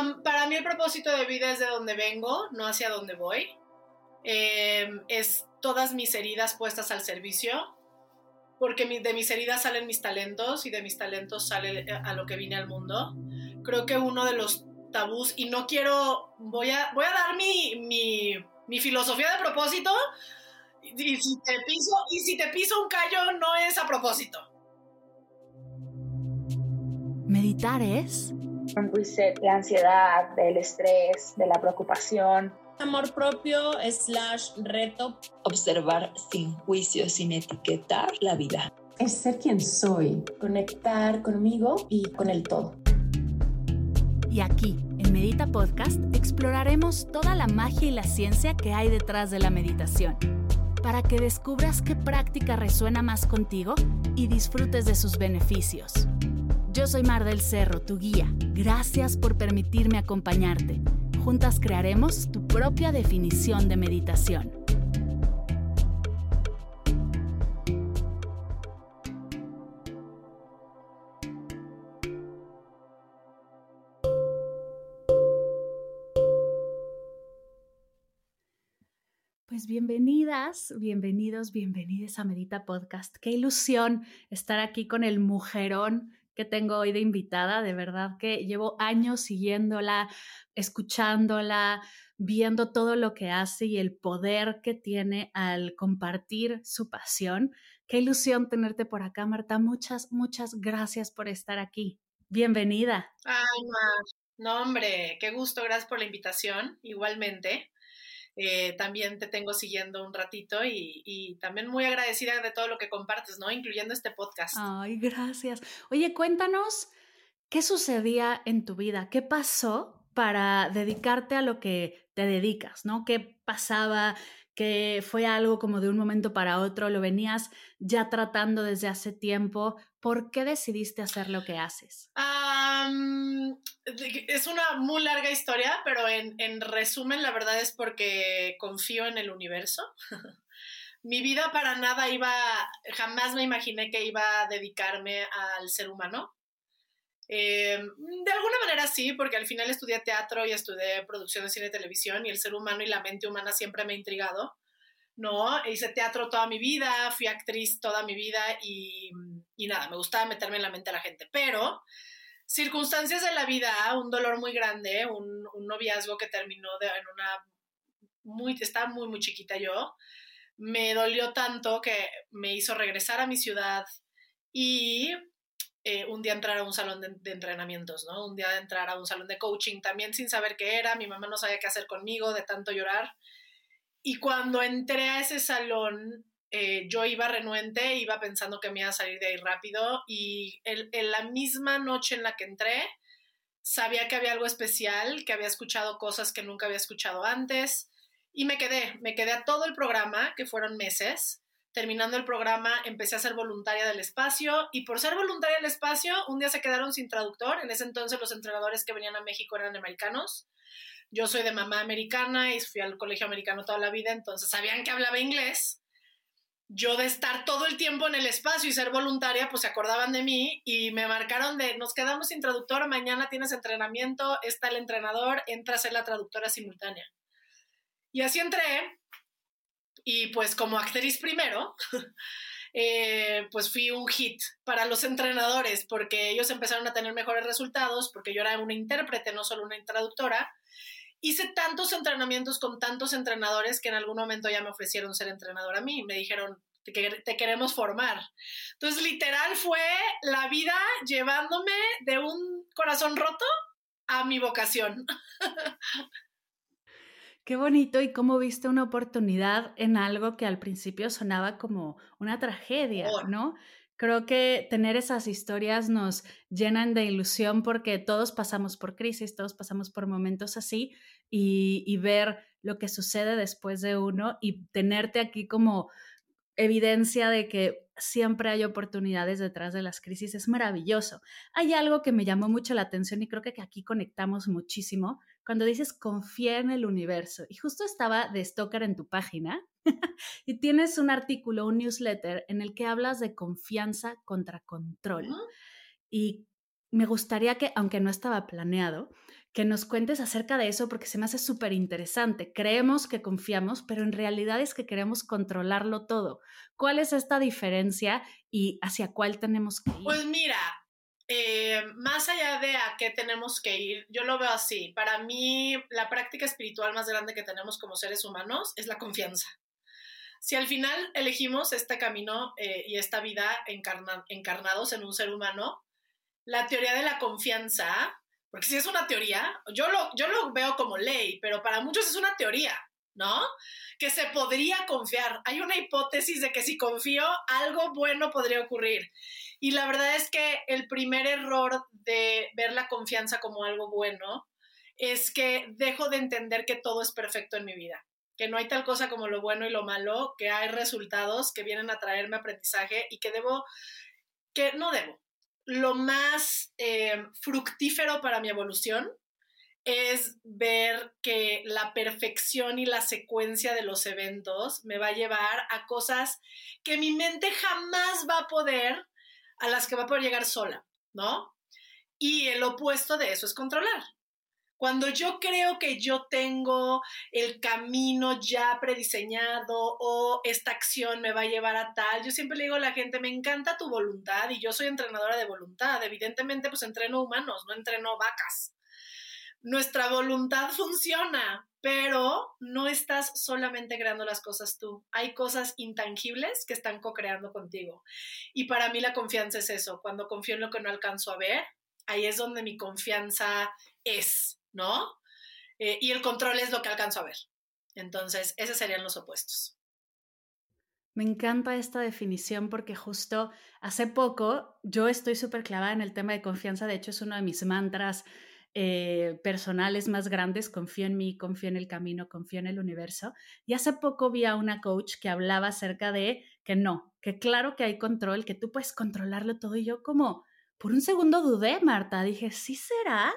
Um, para mí el propósito de vida es de donde vengo, no hacia donde voy. Eh, es todas mis heridas puestas al servicio, porque de mis heridas salen mis talentos y de mis talentos sale eh, a lo que vine al mundo. Creo que uno de los tabús, y no quiero, voy a, voy a dar mi, mi, mi filosofía de propósito, y si, te piso, y si te piso un callo no es a propósito. Meditar es un reset de ansiedad, del estrés, de la preocupación. Amor propio slash reto. Observar sin juicio, sin etiquetar la vida. Es ser quien soy, conectar conmigo y con el todo. Y aquí, en Medita Podcast, exploraremos toda la magia y la ciencia que hay detrás de la meditación, para que descubras qué práctica resuena más contigo y disfrutes de sus beneficios. Yo soy Mar del Cerro, tu guía. Gracias por permitirme acompañarte. Juntas crearemos tu propia definición de meditación. Pues bienvenidas, bienvenidos, bienvenidas a Medita Podcast. Qué ilusión estar aquí con el mujerón que tengo hoy de invitada. De verdad que llevo años siguiéndola, escuchándola, viendo todo lo que hace y el poder que tiene al compartir su pasión. Qué ilusión tenerte por acá, Marta. Muchas, muchas gracias por estar aquí. Bienvenida. Ay. No, hombre, qué gusto. Gracias por la invitación. Igualmente. Eh, también te tengo siguiendo un ratito y, también muy agradecida de todo lo que compartes, ¿no? Incluyendo este podcast. Ay, gracias. Oye, cuéntanos, ¿qué sucedía en tu vida? ¿Qué pasó para dedicarte a lo que te dedicas, ¿no? ¿Qué pasaba? Que fue algo como de un momento para otro, lo venías ya tratando desde hace tiempo. ¿Por qué decidiste hacer lo que haces? es una muy larga historia, pero en, en, resumen, la verdad es porque confío en el universo. Mi vida para nada iba, jamás me imaginé que iba a dedicarme al ser humano. Eh, de alguna manera sí, porque al final estudié teatro y estudié producción de cine y televisión y el ser humano y la mente humana siempre me ha intrigado. ¿no? Hice teatro toda mi vida, fui actriz toda mi vida y, y, nada, me gustaba meterme en la mente a la gente. Pero circunstancias de la vida, un dolor muy grande, un, un noviazgo que terminó de, en una... Muy, estaba muy, muy chiquita yo, me dolió tanto que me hizo regresar a mi ciudad y eh, un día entrar a un salón de, entrenamientos, ¿no? Un día entrar a un salón de coaching también sin saber qué era, mi mamá no sabía qué hacer conmigo de tanto llorar. Y cuando entré a ese salón, eh, yo iba renuente, iba pensando que me iba a salir de ahí rápido y en la misma noche en la que entré, sabía que había algo especial, que había escuchado cosas que nunca había escuchado antes y me quedé, me quedé a todo el programa, que fueron meses, terminando el programa, empecé a ser voluntaria del espacio y por ser voluntaria del espacio, un día se quedaron sin traductor. En ese entonces los entrenadores que venían a México eran americanos. Yo soy de mamá americana y fui al colegio americano toda la vida, entonces sabían que hablaba inglés. Yo de estar todo el tiempo en el espacio y ser voluntaria, pues se acordaban de mí y me marcaron de, nos quedamos sin traductor, mañana tienes entrenamiento, está el entrenador, entra a ser la traductora simultánea. Y así entré, y pues como actriz primero, eh, pues fui un hit para los entrenadores porque ellos empezaron a tener mejores resultados porque yo era una intérprete, no solo una traductora. Hice tantos entrenamientos con tantos entrenadores que en algún momento ya me ofrecieron ser entrenador a mí. Me dijeron, te, te queremos formar. Entonces, literal fue la vida llevándome de un corazón roto a mi vocación. Qué bonito y cómo viste una oportunidad en algo que al principio sonaba como una tragedia, ¿no? Creo que tener esas historias nos llenan de ilusión porque todos pasamos por crisis, todos pasamos por momentos así y, y ver lo que sucede después de uno y tenerte aquí como evidencia de que siempre hay oportunidades detrás de las crisis es maravilloso. Hay algo que me llamó mucho la atención y creo que aquí conectamos muchísimo cuando dices confía en el universo. Y justo estaba de Stoker en tu página y tienes un artículo, un newsletter en el que hablas de confianza contra control. Y me gustaría que, aunque no estaba planeado, que nos cuentes acerca de eso porque se me hace súper interesante. Creemos que confiamos, pero en realidad es que queremos controlarlo todo. ¿Cuál es esta diferencia y hacia cuál tenemos que ir? Pues mira, eh, más allá de a qué tenemos que ir, yo lo veo así. Para mí, la práctica espiritual más grande que tenemos como seres humanos es la confianza. Si al final elegimos este camino eh, y esta vida encarnados en un ser humano, la teoría de la confianza porque si es una teoría, yo lo, yo lo veo como ley, pero para muchos es una teoría, ¿no? Que se podría confiar. Hay una hipótesis de que si confío, algo bueno podría ocurrir. Y la verdad es que el primer error de ver la confianza como algo bueno es que dejo de entender que todo es perfecto en mi vida, que no hay tal cosa como lo bueno y lo malo, que hay resultados que vienen a traerme aprendizaje y que debo, que no debo, lo más eh, fructífero para mi evolución es ver que la perfección y la secuencia de los eventos me va a llevar a cosas que mi mente jamás va a poder, a las que va a poder llegar sola, ¿no? Y el opuesto de eso es controlar. Cuando yo creo que yo tengo el camino ya prediseñado o esta acción me va a llevar a tal, yo siempre le digo a la gente, me encanta tu voluntad y yo soy entrenadora de voluntad. Evidentemente, pues entreno humanos, no entreno vacas. Nuestra voluntad funciona, pero no estás solamente creando las cosas tú. Hay cosas intangibles que están co-creando contigo. Y para mí la confianza es eso. Cuando confío en lo que no alcanzo a ver, ahí es donde mi confianza es ¿no? Eh, y el control es lo que alcanzo a ver. Entonces, esos serían los opuestos. Me encanta esta definición porque justo hace poco yo estoy súper clavada en el tema de confianza. De hecho, es uno de mis mantras eh, personales más grandes. Confío en mí, confío en el camino, confío en el universo. Y hace poco vi a una coach que hablaba acerca de que no, que claro que hay control, que tú puedes controlarlo todo. Y yo como, por un segundo dudé, Marta. Dije, ¿sí será?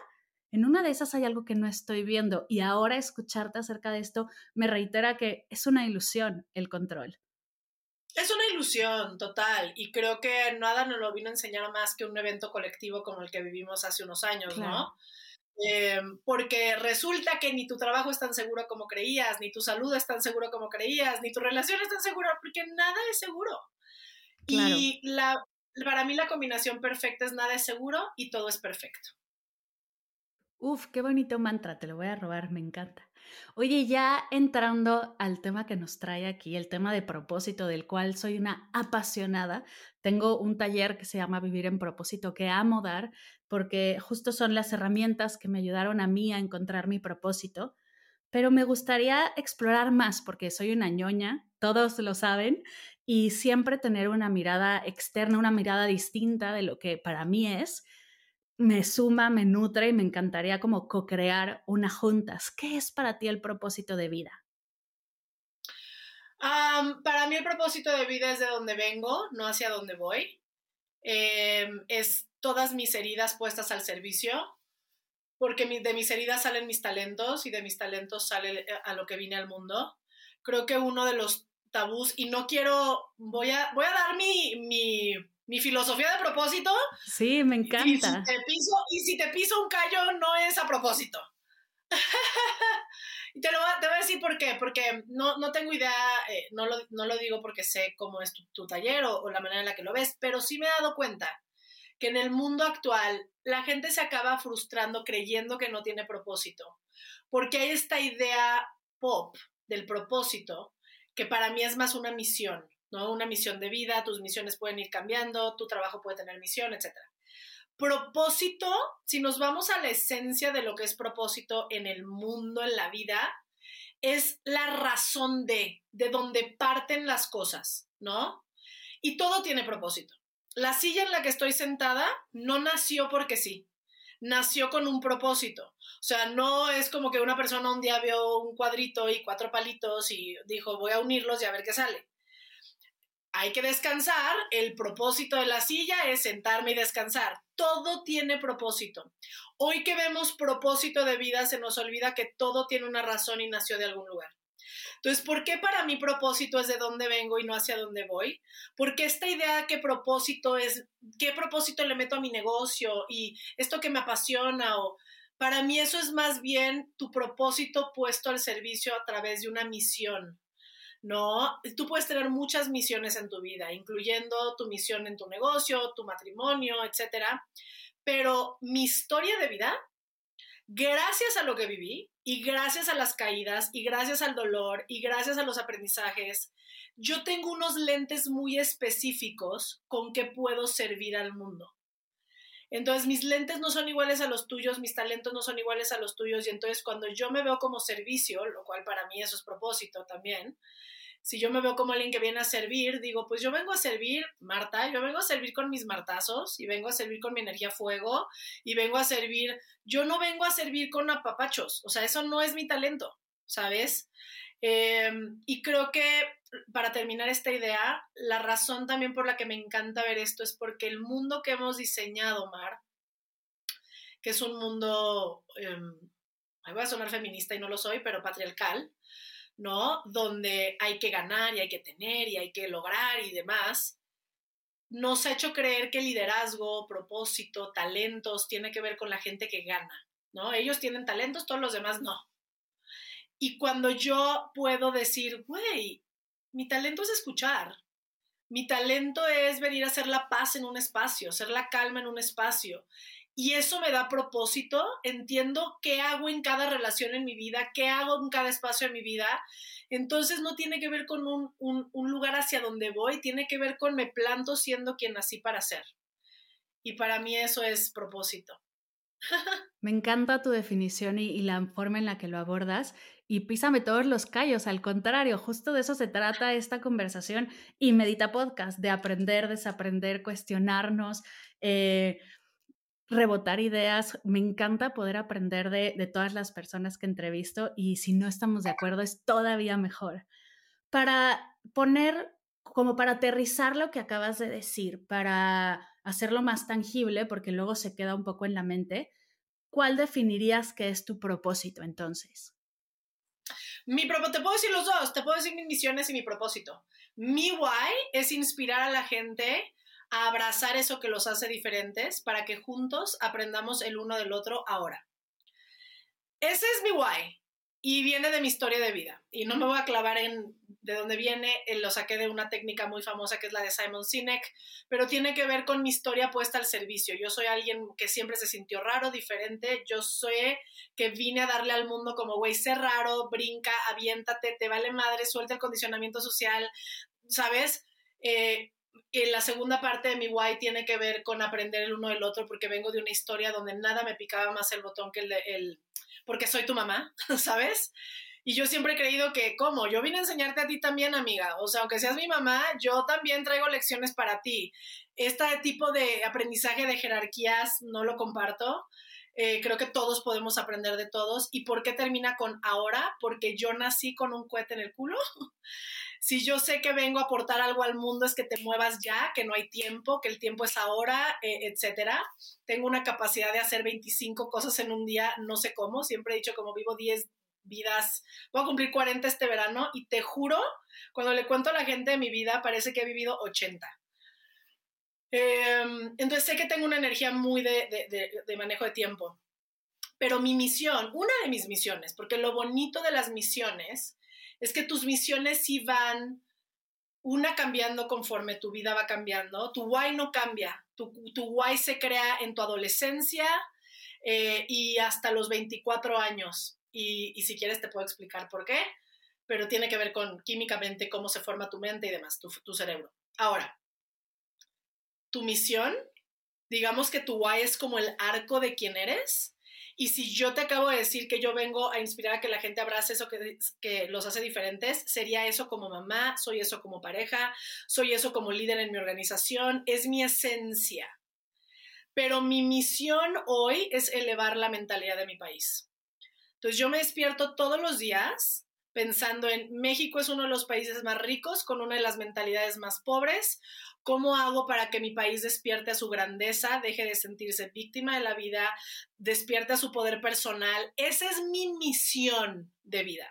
en una de esas hay algo que no estoy viendo y ahora escucharte acerca de esto me reitera que es una ilusión el control. Es una ilusión total y creo que nada nos lo vino a enseñar más que un evento colectivo como el que vivimos hace unos años, ¿no? Em, porque resulta que ni tu trabajo es tan seguro como creías, ni tu salud es tan seguro como creías, ni tu relación es tan segura, porque nada es seguro. Y la, para mí la combinación perfecta es nada es seguro y todo es perfecto. Uf, qué bonito mantra, te lo voy a robar, me encanta. Oye, ya entrando al tema que nos trae aquí, el tema de propósito, del cual soy una apasionada, tengo un taller que se llama Vivir en propósito que amo dar porque justo son las herramientas que me ayudaron a mí a encontrar mi propósito, pero me gustaría explorar más porque soy una ñoña, todos lo saben, y siempre tener una mirada externa, una mirada distinta de lo que para mí es me suma, me nutre y me encantaría como co-crear una juntas. ¿Qué es para ti el propósito de vida? para mí el propósito de vida es de donde vengo, no hacia donde voy. Em, es todas mis heridas puestas al servicio, porque de mis heridas salen mis talentos y de mis talentos sale eh, a lo que vine al mundo. Creo que uno de los tabús, y no quiero, voy a, voy a dar mi, mi mi filosofía de propósito. Sí, me encanta. Y si te piso, y si te piso un callo, no es a propósito. y te, lo, te voy a decir por qué, porque no, no tengo idea, eh, no, lo, no, lo, digo porque sé cómo es tu, taller o, o, la manera en la que lo ves, pero sí me he dado cuenta que en el mundo actual la gente se acaba frustrando creyendo que no tiene propósito, porque hay esta idea pop del propósito que para mí es más una misión. ¿No? Una misión de vida, tus misiones pueden ir cambiando, tu trabajo puede tener misión, etc. Propósito, si nos vamos a la esencia de lo que es propósito en el mundo, en la vida, es la razón de, de donde parten las cosas, ¿no? Y todo tiene propósito. La silla en la que estoy sentada no nació porque sí, nació con un propósito. O sea, no es como que una persona un día vio un cuadrito y cuatro palitos y dijo, voy a unirlos y a ver qué sale. Hay que descansar, el propósito de la silla es sentarme y descansar. Todo tiene propósito. Hoy que vemos propósito de vida, se nos olvida que todo tiene una razón y nació de algún lugar. Entonces, ¿por qué para mí propósito es de dónde vengo y no hacia dónde voy? Porque esta idea de que propósito es, ¿qué propósito le meto a mi negocio? Y esto que me apasiona o... Para mí eso es más bien tu propósito puesto al servicio a través de una misión. ¿No? Tú puedes tener muchas misiones en tu vida, incluyendo tu misión en tu negocio, tu matrimonio, etcétera. Pero mi historia de vida, gracias a lo que viví y gracias a las caídas y gracias al dolor y gracias a los aprendizajes, yo tengo unos lentes muy específicos con que puedo servir al mundo. Entonces mis lentes no son iguales a los tuyos, mis talentos no son iguales a los tuyos y entonces cuando yo me veo como servicio, lo cual para mí eso es propósito también, si yo me veo como alguien que viene a servir, digo, pues yo vengo a servir, Marta, yo vengo a servir con mis martazos y vengo a servir con mi energía fuego y vengo a servir, yo no vengo a servir con apapachos, o sea, eso no es mi talento, ¿sabes? Em, y creo que para terminar esta idea, la razón también por la que me encanta ver esto es porque el mundo que hemos diseñado, Mar, que es un mundo, eh, voy a sonar feminista y no lo soy, pero patriarcal, ¿no? Donde hay que ganar y hay que tener y hay que lograr y demás, nos ha hecho creer que liderazgo, propósito, talentos tiene que ver con la gente que gana, ¿no? Ellos tienen talentos, todos los demás no. Y cuando yo puedo decir, güey, mi talento es escuchar, mi talento es venir a hacer la paz en un espacio, hacer la calma en un espacio, y eso me da propósito, entiendo qué hago en cada relación en mi vida, qué hago en cada espacio en mi vida. Entonces no tiene que ver con un, un, lugar hacia donde voy, tiene que ver con me planto siendo quien nací para ser. Y para mí eso es propósito. Me encanta tu definición y, y, la forma en la que lo abordas. Y písame todos los callos, al contrario, justo de eso se trata esta conversación y Medita Podcast, de aprender, desaprender, cuestionarnos. Eh, rebotar ideas. Me encanta poder aprender de, todas las personas que entrevisto y si no estamos de acuerdo es todavía mejor. Para poner, como para aterrizar lo que acabas de decir, para hacerlo más tangible, porque luego se queda un poco en la mente, ¿cuál definirías que es tu propósito entonces? Mi te puedo decir los dos, te puedo decir mis misiones y mi propósito. Mi why es inspirar a la gente a abrazar eso que los hace diferentes para que juntos aprendamos el uno del otro ahora. Ese es mi why y viene de mi historia de vida. Y no me voy a clavar en de dónde viene, eh, lo saqué de una técnica muy famosa que es la de Simon Sinek, pero tiene que ver con mi historia puesta al servicio. Yo soy alguien que siempre se sintió raro, diferente. Yo sé que vine a darle al mundo como, güey, sé raro, brinca, aviéntate, te vale madre, suelta el condicionamiento social, ¿sabes? Eh, y la segunda parte de mi why tiene que ver con aprender el uno del otro, porque vengo de una historia donde nada me picaba más el botón que el, el porque soy tu mamá, ¿sabes? Y yo siempre he creído que, ¿cómo? Yo vine a enseñarte a ti también, amiga. O sea, aunque seas mi mamá, yo también traigo lecciones para ti. Este tipo de aprendizaje de jerarquías no lo comparto. Eh, creo que todos podemos aprender de todos. ¿Y por qué termina con ahora? Porque yo nací con un cohete en el culo. si yo sé que vengo a aportar algo al mundo es que te muevas ya, que no hay tiempo, que el tiempo es ahora, eh, etcétera. Tengo una capacidad de hacer 25 cosas en un día, no sé cómo, siempre he dicho como vivo 10 vidas, voy a cumplir 40 este verano y te juro, cuando le cuento a la gente de mi vida, parece que he vivido 80. Em, entonces sé que tengo una energía muy de manejo de tiempo. Pero mi misión, una de mis misiones, porque lo bonito de las misiones es que tus misiones sí van, una cambiando conforme tu vida va cambiando, tu why no cambia, tu, tu why se crea en tu adolescencia eh, y hasta los 24 años. Y, si quieres te puedo explicar por qué, pero tiene que ver con químicamente cómo se forma tu mente y demás, tu, tu cerebro. Ahora, tu misión, digamos que tu why es como el arco de quién eres Y si yo te acabo de decir que yo vengo a inspirar a que la gente abrace eso que, que, los hace diferentes, sería eso como mamá, soy eso como pareja, soy eso como líder en mi organización, es mi esencia. Pero mi misión hoy es elevar la mentalidad de mi país. Entonces yo me despierto todos los días pensando en México es uno de los países más ricos, con una de las mentalidades más pobres. ¿Cómo hago para que mi país despierte a su grandeza, deje de sentirse víctima de la vida, despierte a su poder personal? Esa es mi misión de vida.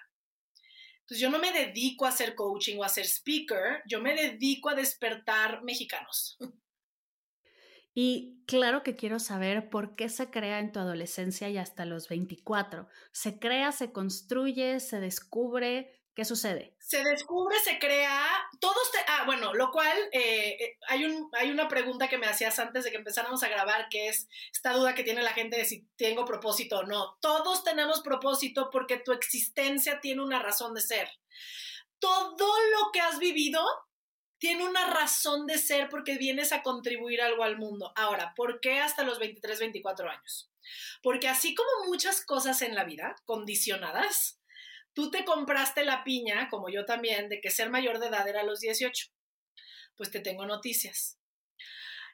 Entonces yo no me dedico a hacer coaching o a ser speaker, yo me dedico a despertar mexicanos. Y claro que quiero saber por qué se crea en tu adolescencia y hasta los 24. ¿Se crea, se construye, se descubre? ¿Qué sucede? Se descubre, se crea, todos, te, ah, bueno, lo cual eh, eh, hay, un, hay una pregunta que me hacías antes de que empezáramos a grabar, que es esta duda que tiene la gente de si tengo propósito o no. Todos tenemos propósito porque tu existencia tiene una razón de ser. Todo lo que has vivido tiene una razón de ser porque vienes a contribuir algo al mundo. Ahora, ¿por qué hasta los 23, 24 años? Porque así como muchas cosas en la vida, condicionadas, tú te compraste la piña, como yo también, de que ser mayor de edad era a los 18. Pues te tengo noticias.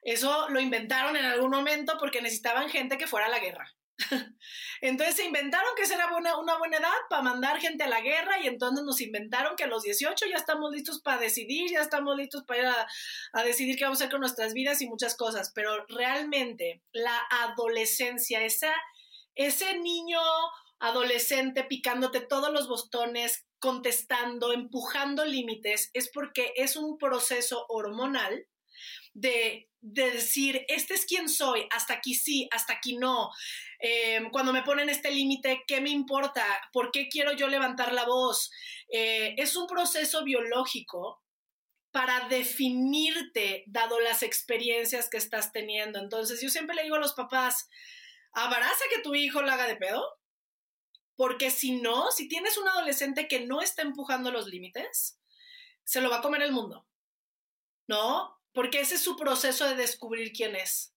Eso lo inventaron en algún momento porque necesitaban gente que fuera a la guerra. Entonces se inventaron que esa era una buena edad para mandar gente a la guerra y entonces nos inventaron que a los 18 ya estamos listos para decidir, ya estamos listos para ir a, decidir qué vamos a hacer con nuestras vidas y muchas cosas, pero realmente la adolescencia, esa, ese niño adolescente picándote todos los botones, contestando, empujando límites, es porque es un proceso hormonal de, de, decir, este es quien soy, hasta aquí sí, hasta aquí no. Em, cuando me ponen este límite, ¿qué me importa? ¿Por qué quiero yo levantar la voz? Eh, es un proceso biológico para definirte dado las experiencias que estás teniendo. Entonces, yo siempre le digo a los papás, abraza que tu hijo lo haga de pedo, porque si no, si tienes un adolescente que no está empujando los límites, se lo va a comer el mundo, ¿no? Porque ese es su proceso de descubrir quién es.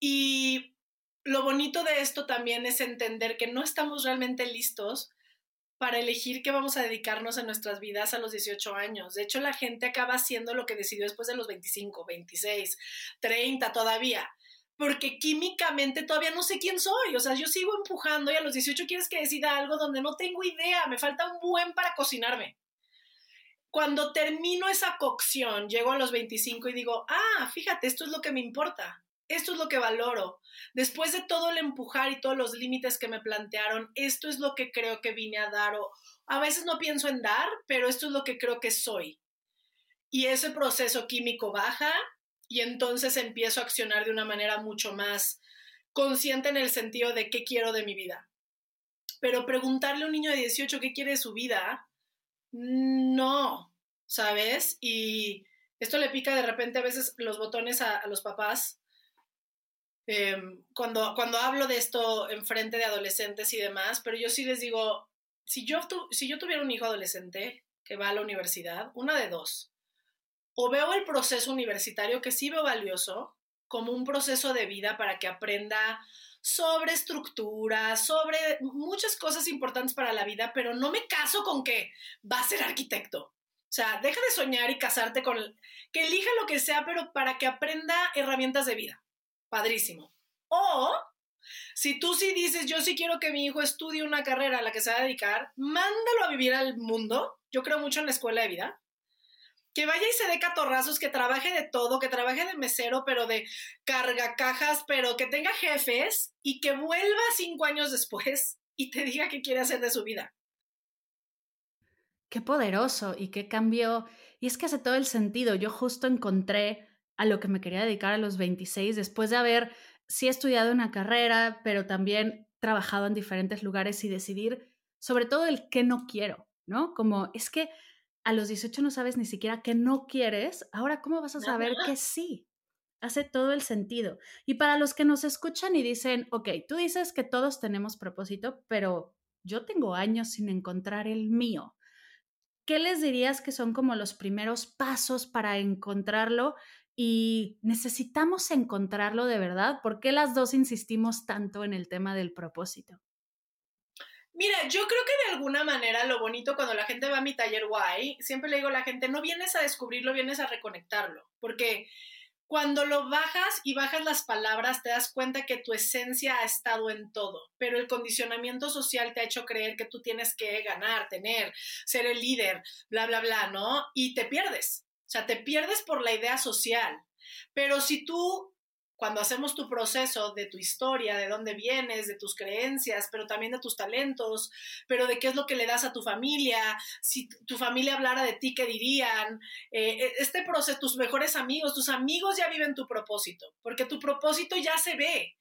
Y lo bonito de esto también es entender que no estamos realmente listos para elegir qué vamos a dedicarnos en nuestras vidas a los 18 años. De hecho, la gente acaba haciendo lo que decidió después de los 25, 26, 30 todavía, porque químicamente todavía no sé quién soy. O sea, yo sigo empujando y a los 18 quieres que decida algo donde no tengo idea, me falta un buen para cocinarme. Cuando termino esa cocción, llego a los 25 y digo, ah, fíjate, esto es lo que me importa esto es lo que valoro. Después de todo el empujar y todos los límites que me plantearon, esto es lo que creo que vine a dar o a veces no pienso en dar, pero esto es lo que creo que soy. Y ese proceso químico baja y entonces empiezo a accionar de una manera mucho más consciente en el sentido de qué quiero de mi vida. Pero preguntarle a un niño de 18 qué quiere de su vida, no, ¿sabes? Y esto le pica de repente a veces los botones a, los papás Em, cuando, cuando hablo de esto en frente de adolescentes y demás, pero yo sí les digo, si yo, si yo tuviera un hijo adolescente que va a la universidad, una de dos, o veo el proceso universitario que sí veo valioso como un proceso de vida para que aprenda sobre estructura, sobre muchas cosas importantes para la vida, pero no me caso con que va a ser arquitecto. O sea, deja de soñar y casarte con que elija lo que sea, pero para que aprenda herramientas de vida padrísimo. O si tú sí dices, yo sí quiero que mi hijo estudie una carrera a la que se va a dedicar, mándalo a vivir al mundo. Yo creo mucho en la escuela de vida. Que vaya y se dé catorrazos, que trabaje de todo, que trabaje de mesero, pero de carga cajas, pero que tenga jefes y que vuelva cinco años después y te diga qué quiere hacer de su vida. Qué poderoso y qué cambio. Y es que hace todo el sentido. Yo justo encontré a lo que me quería dedicar a los 26, después de haber, sí estudiado una carrera, pero también trabajado en diferentes lugares y decidir sobre todo el qué no quiero, ¿no? Como es que a los 18 no sabes ni siquiera qué no quieres, ahora ¿cómo vas a saber que sí? Hace todo el sentido. Y para los que nos escuchan y dicen, ok, tú dices que todos tenemos propósito, pero yo tengo años sin encontrar el mío. ¿Qué les dirías que son como los primeros pasos para encontrarlo y necesitamos encontrarlo de verdad. ¿Por qué las dos insistimos tanto en el tema del propósito? Mira, yo creo que de alguna manera lo bonito cuando la gente va a mi taller guay, siempre le digo a la gente, no vienes a descubrirlo, vienes a reconectarlo, porque cuando lo bajas y bajas las palabras, te das cuenta que tu esencia ha estado en todo, pero el condicionamiento social te ha hecho creer que tú tienes que ganar, tener, ser el líder, bla, bla, bla, ¿no? Y te pierdes. O sea, te pierdes por la idea social. Pero si tú cuando hacemos tu proceso de tu historia, de dónde vienes, de tus creencias, pero también de tus talentos, pero de qué es lo que le das a tu familia, si tu familia hablara de ti, ¿qué dirían? Eh, e, este proceso, tus mejores amigos, tus amigos ya viven tu propósito, porque tu propósito ya se ve.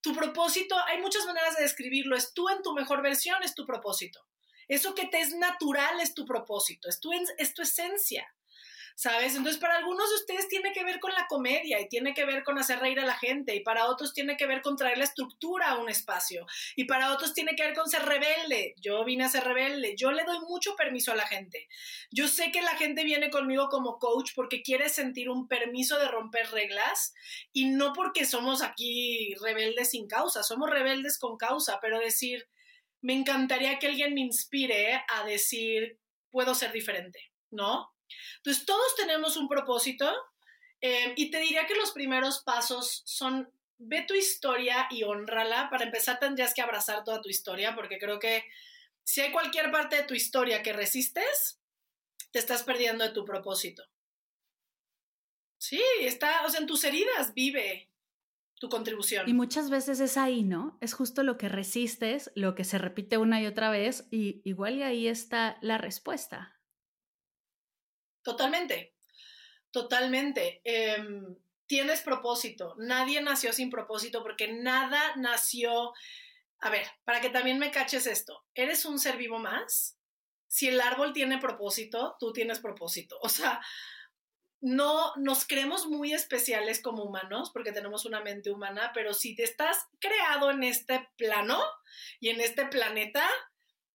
Tu propósito, hay muchas maneras de describirlo, es tú en tu mejor versión, es tu propósito. Eso que te es natural es tu propósito, es tu, es tu esencia. ¿Sabes? Entonces, para algunos de ustedes tiene que ver con la comedia y tiene que ver con hacer reír a la gente y para otros tiene que ver con traer la estructura a un espacio y para otros tiene que ver con ser rebelde. Yo vine a ser rebelde, yo le doy mucho permiso a la gente. Yo sé que la gente viene conmigo como coach porque quiere sentir un permiso de romper reglas y no porque somos aquí rebeldes sin causa, somos rebeldes con causa, pero decir, me encantaría que alguien me inspire a decir, puedo ser diferente, ¿no? Entonces, todos tenemos un propósito eh, y te diría que los primeros pasos son, ve tu historia y honrala. Para empezar, tendrías que abrazar toda tu historia porque creo que si hay cualquier parte de tu historia que resistes, te estás perdiendo de tu propósito. Sí, está, o sea, en tus heridas vive tu contribución. Y muchas veces es ahí, ¿no? Es justo lo que resistes, lo que se repite una y otra vez, y igual y ahí está la respuesta. Totalmente, totalmente. Em, tienes propósito. Nadie nació sin propósito porque nada nació... A ver, para que también me caches esto, ¿eres un ser vivo más? Si el árbol tiene propósito, tú tienes propósito. O sea, no nos creemos muy especiales como humanos porque tenemos una mente humana, pero si te estás creado en este plano y en este planeta,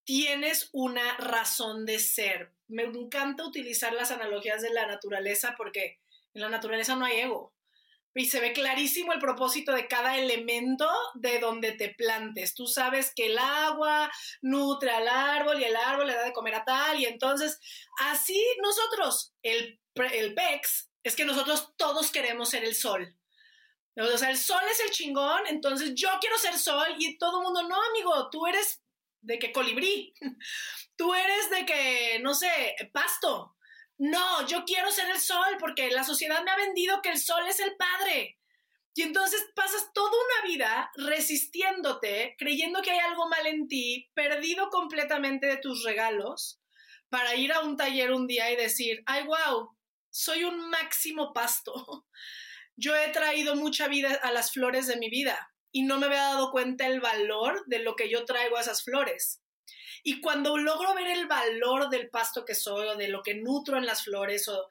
tienes una razón de ser me encanta utilizar las analogías de la naturaleza porque en la naturaleza no hay ego. Y se ve clarísimo el propósito de cada elemento de donde te plantes. Tú sabes que el agua nutre al árbol y el árbol le da de comer a tal. Y entonces, así nosotros, el, el PEX, es que nosotros todos queremos ser el sol. O sea, el sol es el chingón, entonces yo quiero ser sol y todo el mundo, no, amigo, tú eres de que colibrí, tú eres de que, no sé, pasto. No, yo quiero ser el sol porque la sociedad me ha vendido que el sol es el padre. Y entonces pasas toda una vida resistiéndote, creyendo que hay algo mal en ti, perdido completamente de tus regalos, para ir a un taller un día y decir, ay, wow, soy un máximo pasto. Yo he traído mucha vida a las flores de mi vida y no me había dado cuenta el valor de lo que yo traigo a esas flores. Y cuando logro ver el valor del pasto que soy o de lo que nutro en las flores, o,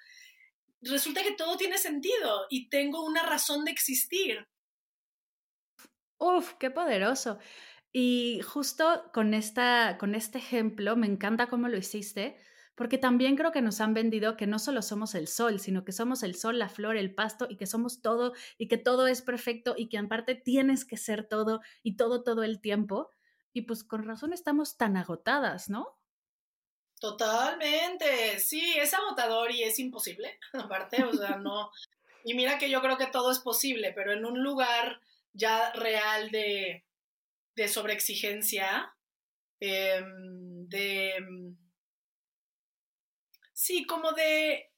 resulta que todo tiene sentido y tengo una razón de existir. Uf, qué poderoso. Y justo con, esta, con este ejemplo, me encanta cómo lo hiciste, porque también creo que nos han vendido que no solo somos el sol, sino que somos el sol, la flor, el pasto y que somos todo y que todo es perfecto y que aparte tienes que ser todo y todo todo el tiempo. Y pues con razón estamos tan agotadas, ¿no? Totalmente, sí, es agotador y es imposible, aparte, o sea, no. Y mira que yo creo que todo es posible, pero en un lugar ya real de, de sobreexigencia, em, de Sí, como de,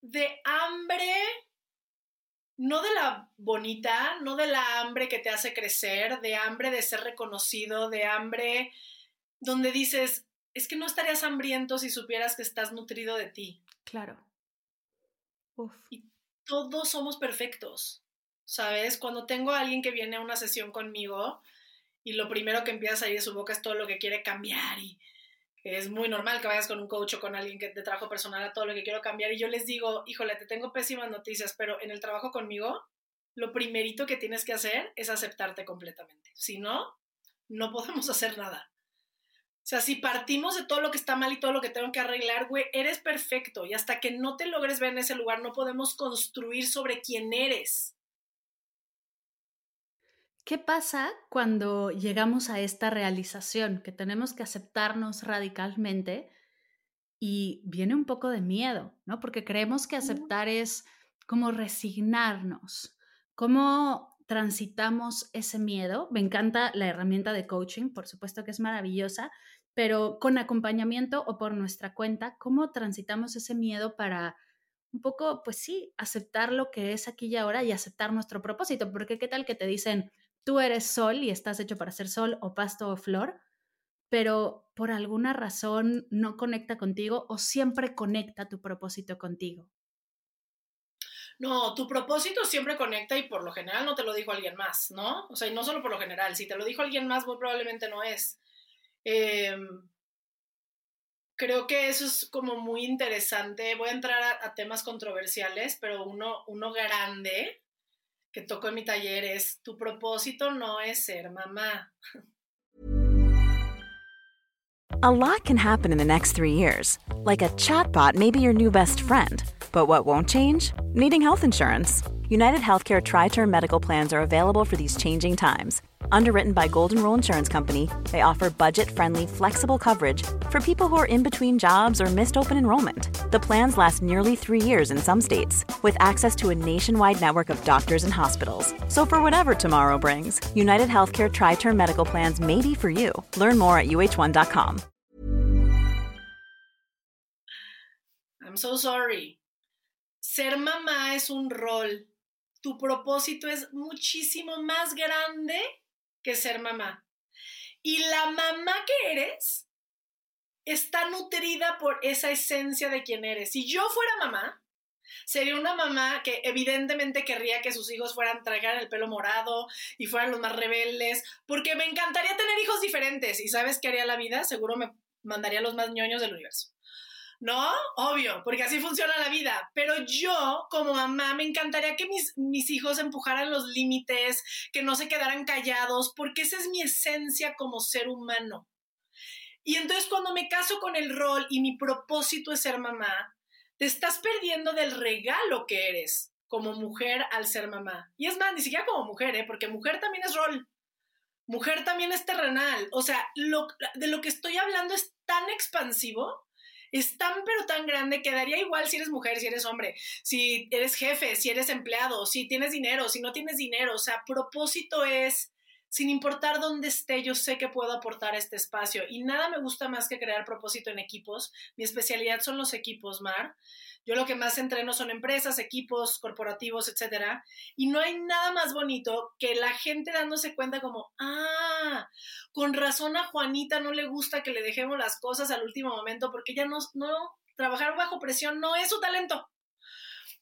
de hambre, no de la bonita, no de la hambre que te hace crecer, de hambre de ser reconocido, de hambre donde dices, es que no estarías hambriento si supieras que estás nutrido de ti. Claro. Uf. Y todos somos perfectos, ¿sabes? Cuando tengo a alguien que viene a una sesión conmigo y lo primero que empieza a salir de su boca es todo lo que quiere cambiar y es muy normal que vayas con un coach o con alguien que te trajo personal a todo lo que quiero cambiar y yo les digo, híjole, te tengo pésimas noticias, pero en el trabajo conmigo, lo primerito que tienes que hacer es aceptarte completamente. Si no, no podemos hacer nada. O sea, si partimos de todo lo que está mal y todo lo que tengo que arreglar, güey, eres perfecto. Y hasta que no te logres ver en ese lugar, no podemos construir sobre quién eres. ¿Qué pasa cuando llegamos a esta realización que tenemos que aceptarnos radicalmente y viene un poco de miedo, ¿no? Porque creemos que aceptar es como resignarnos. ¿Cómo transitamos ese miedo? Me encanta la herramienta de coaching, por supuesto que es maravillosa, pero con acompañamiento o por nuestra cuenta, ¿cómo transitamos ese miedo para un poco, pues sí, aceptar lo que es aquí y ahora y aceptar nuestro propósito? Porque qué tal que te dicen, tú eres sol y estás hecho para ser sol o pasto o flor, pero por alguna razón no conecta contigo o siempre conecta tu propósito contigo. No, tu propósito siempre conecta y por lo general no te lo dijo alguien más, ¿no? O sea, y no solo por lo general, si te lo dijo alguien más, muy probablemente no es. Em, creo que eso es como muy interesante. Voy a entrar a, a temas controversiales, pero uno, uno grande que toco en mi taller es, tu propósito no es ser mamá. A lot can happen in the next three years. Like a chatbot may be your new best friend. But what won't change? Needing health insurance. United Healthcare Tri Term Medical Plans are available for these changing times. Underwritten by Golden Rule Insurance Company, they offer budget friendly, flexible coverage for people who are in between jobs or missed open enrollment. The plans last nearly three years in some states, with access to a nationwide network of doctors and hospitals. So, for whatever tomorrow brings, United Healthcare Tri Term Medical Plans may be for you. Learn more at uh1.com. I'm so sorry. Ser mamá es un rol. Tu propósito es muchísimo más grande que ser mamá. Y la mamá que eres está nutrida por esa esencia de quien eres. Si yo fuera mamá, sería una mamá que evidentemente querría que sus hijos fueran traigan el pelo morado y fueran los más rebeldes, porque me encantaría tener hijos diferentes. ¿Y sabes qué haría la vida? Seguro me mandaría los más ñoños del universo. ¿No? Obvio, porque así funciona la vida. Pero yo, como mamá, me encantaría que mis, mis hijos empujaran los límites, que no se quedaran callados, porque esa es mi esencia como ser humano. Y entonces cuando me caso con el rol y mi propósito es ser mamá, te estás perdiendo del regalo que eres como mujer al ser mamá. Y es más, ni siquiera como mujer, ¿eh? porque mujer también es rol. Mujer también es terrenal. O sea, de lo que estoy hablando es tan expansivo es tan pero tan grande que daría igual si eres mujer, si eres hombre, si eres jefe, si eres empleado, si tienes dinero, si no tienes dinero. O sea, propósito es, sin importar dónde esté, yo sé que puedo aportar este espacio. Y nada me gusta más que crear propósito en equipos. Mi especialidad son los equipos, Mar. Yo lo que más entreno son empresas, equipos, corporativos, etcétera. Y no hay nada más bonito que la gente dándose cuenta como, ah, con razón a Juanita no le gusta que le dejemos las cosas al último momento porque ella no, no trabajar bajo presión no es su talento.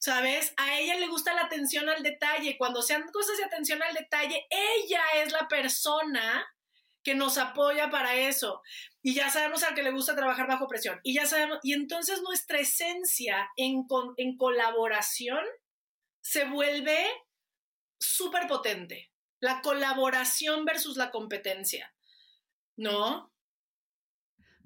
¿Sabes? A ella le gusta la atención al detalle. Cuando sean cosas de atención al detalle, ella es la persona que nos apoya para eso. Y ya sabemos al que le gusta trabajar bajo presión. Y ya sabemos, y entonces nuestra esencia en, en colaboración se vuelve súper potente. La colaboración versus la competencia. ¿No?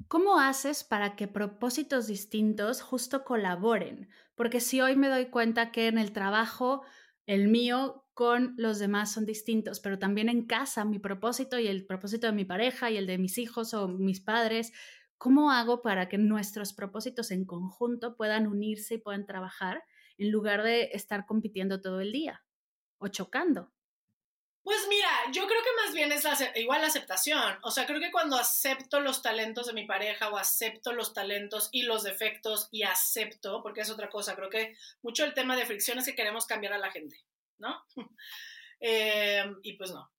¿Cómo haces para que propósitos distintos justo colaboren? Porque si hoy me doy cuenta que en el trabajo, el mío con los demás son distintos, pero también en casa mi propósito y el propósito de mi pareja y el de mis hijos o mis padres, ¿cómo hago para que nuestros propósitos en conjunto puedan unirse y puedan trabajar en lugar de estar compitiendo todo el día o chocando? Pues mira, yo creo que más bien es igual la aceptación. O sea, creo que cuando acepto los talentos de mi pareja o acepto los talentos y los defectos y acepto, porque es otra cosa, creo que mucho el tema de fricción es que queremos cambiar a la gente. ¿no? Em, y pues no.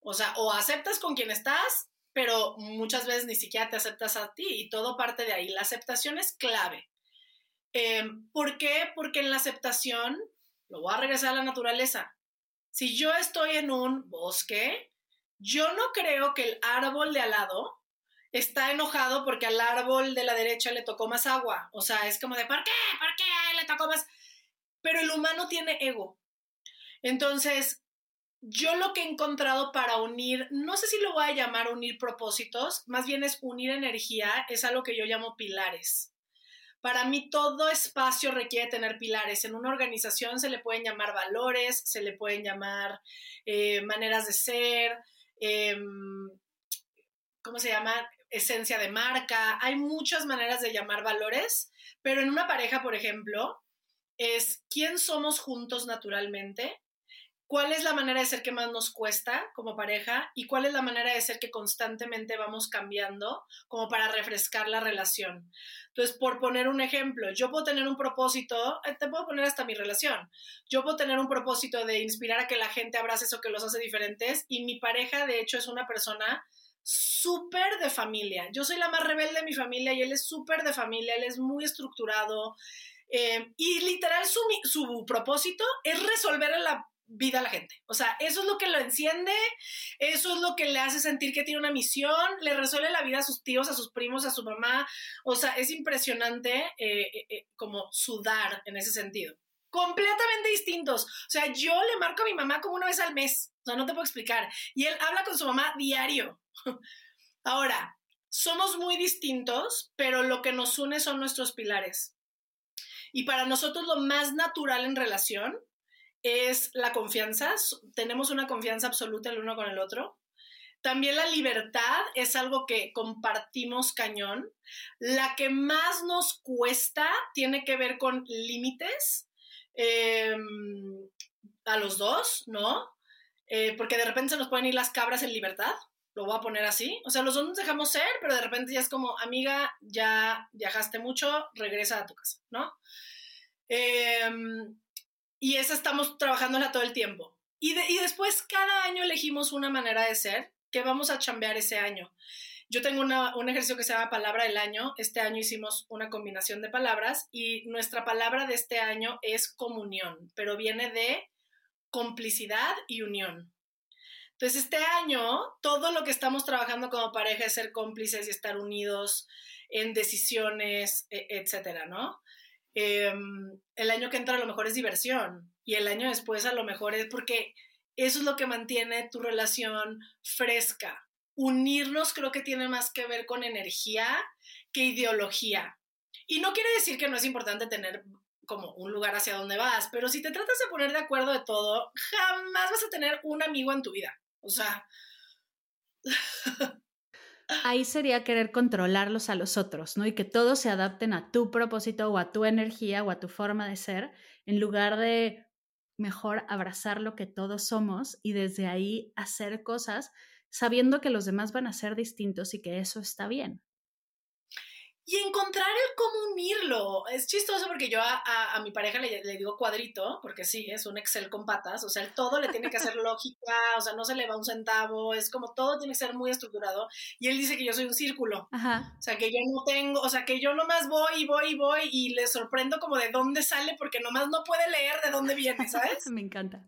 O sea, o aceptas con quien estás, pero muchas veces ni siquiera te aceptas a ti y todo parte de ahí. La aceptación es clave. Em, ¿Por qué? Porque en la aceptación, lo voy a regresar a la naturaleza. Si yo estoy en un bosque, yo no creo que el árbol de al lado está enojado porque al árbol de la derecha le tocó más agua. O sea, es como de, ¿por qué? ¿Por qué le tocó más? Pero el humano tiene ego. Entonces, yo lo que he encontrado para unir, no sé si lo voy a llamar unir propósitos, más bien es unir energía, es algo que yo llamo pilares. Para mí todo espacio requiere tener pilares. En una organización se le pueden llamar valores, se le pueden llamar eh, maneras de ser, em, ¿cómo se llama? Esencia de marca. Hay muchas maneras de llamar valores, pero en una pareja, por ejemplo, es quién somos juntos naturalmente, cuál es la manera de ser que más nos cuesta como pareja y cuál es la manera de ser que constantemente vamos cambiando como para refrescar la relación. Entonces, por poner un ejemplo, yo puedo tener un propósito, eh, te puedo poner hasta mi relación, yo puedo tener un propósito de inspirar a que la gente abrace eso que los hace diferentes y mi pareja, de hecho, es una persona súper de familia. Yo soy la más rebelde de mi familia y él es súper de familia, él es muy estructurado. Eh, y literal su, su propósito es resolver la vida a la gente. O sea, eso es lo que lo enciende, eso es lo que le hace sentir que tiene una misión, le resuelve la vida a sus tíos, a sus primos, a su mamá. O sea, es impresionante eh, eh, eh, como sudar en ese sentido. Completamente distintos. O sea, yo le marco a mi mamá como una vez al mes. O sea, no te puedo explicar. Y él habla con su mamá diario. Ahora, somos muy distintos, pero lo que nos une son nuestros pilares. Y para nosotros lo más natural en relación es la confianza, tenemos una confianza absoluta el uno con el otro. También la libertad es algo que compartimos cañón. La que más nos cuesta tiene que ver con límites em, a los dos, ¿no? Eh, porque de repente se nos pueden ir las cabras en libertad, lo voy a poner así. O sea, los dos nos dejamos ser, pero de repente ya es como, amiga, ya viajaste mucho, regresa a tu casa, ¿no? Eh, y esa estamos trabajándola todo el tiempo. Y, después cada año elegimos una manera de ser que vamos a chambear ese año. Yo tengo un ejercicio que se llama palabra del año. Este año hicimos una combinación de palabras y nuestra palabra de este año es comunión, pero viene de complicidad y unión. Entonces, este año, todo lo que estamos trabajando como pareja es ser cómplices y estar unidos en decisiones, e, etcétera, ¿no? Em, el año que entra a lo mejor es diversión y el año después a lo mejor es porque eso es lo que mantiene tu relación fresca. Unirnos creo que tiene más que ver con energía que ideología. Y no quiere decir que no es importante tener como un lugar hacia donde vas, pero si te tratas de poner de acuerdo de todo, jamás vas a tener un amigo en tu vida. O sea... ahí sería querer controlarlos a los otros, ¿no? Y que todos se adapten a tu propósito o a tu energía o a tu forma de ser, en lugar de mejor abrazar lo que todos somos y desde ahí hacer cosas sabiendo que los demás van a ser distintos y que eso está bien y encontrar el cómo unirlo. Es chistoso porque yo a, mi pareja le, digo cuadrito, porque sí, es un Excel con patas, o sea, todo le tiene que hacer lógica, o sea, no se le va un centavo, es como todo tiene que ser muy estructurado. Y él dice que yo soy un círculo, o sea, que yo no tengo, o sea, que yo nomás voy y voy y voy y le sorprendo como de dónde sale porque nomás no puede leer de dónde viene, ¿sabes? Me encanta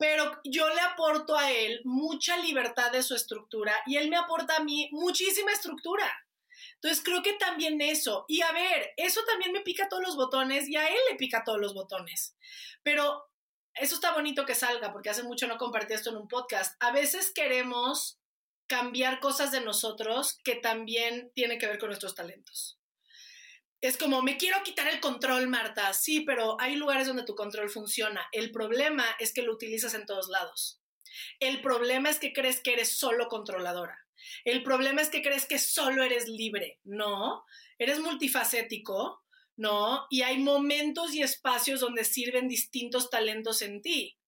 pero yo le aporto a él mucha libertad de su estructura y él me aporta a mí muchísima estructura. Entonces creo que también eso, y a ver, eso también me pica todos los botones y a él le pica todos los botones. Pero eso está bonito que salga, porque hace mucho no compartí esto en un podcast. A veces queremos cambiar cosas de nosotros que también tiene que ver con nuestros talentos. Es como, me quiero quitar el control, Marta. Sí, pero hay lugares donde tu control funciona. El problema es que lo utilizas en todos lados. El problema es que crees que eres solo controladora. El problema es que crees que solo eres libre. No, eres multifacético, ¿no? Y hay momentos y espacios donde sirven distintos talentos en ti.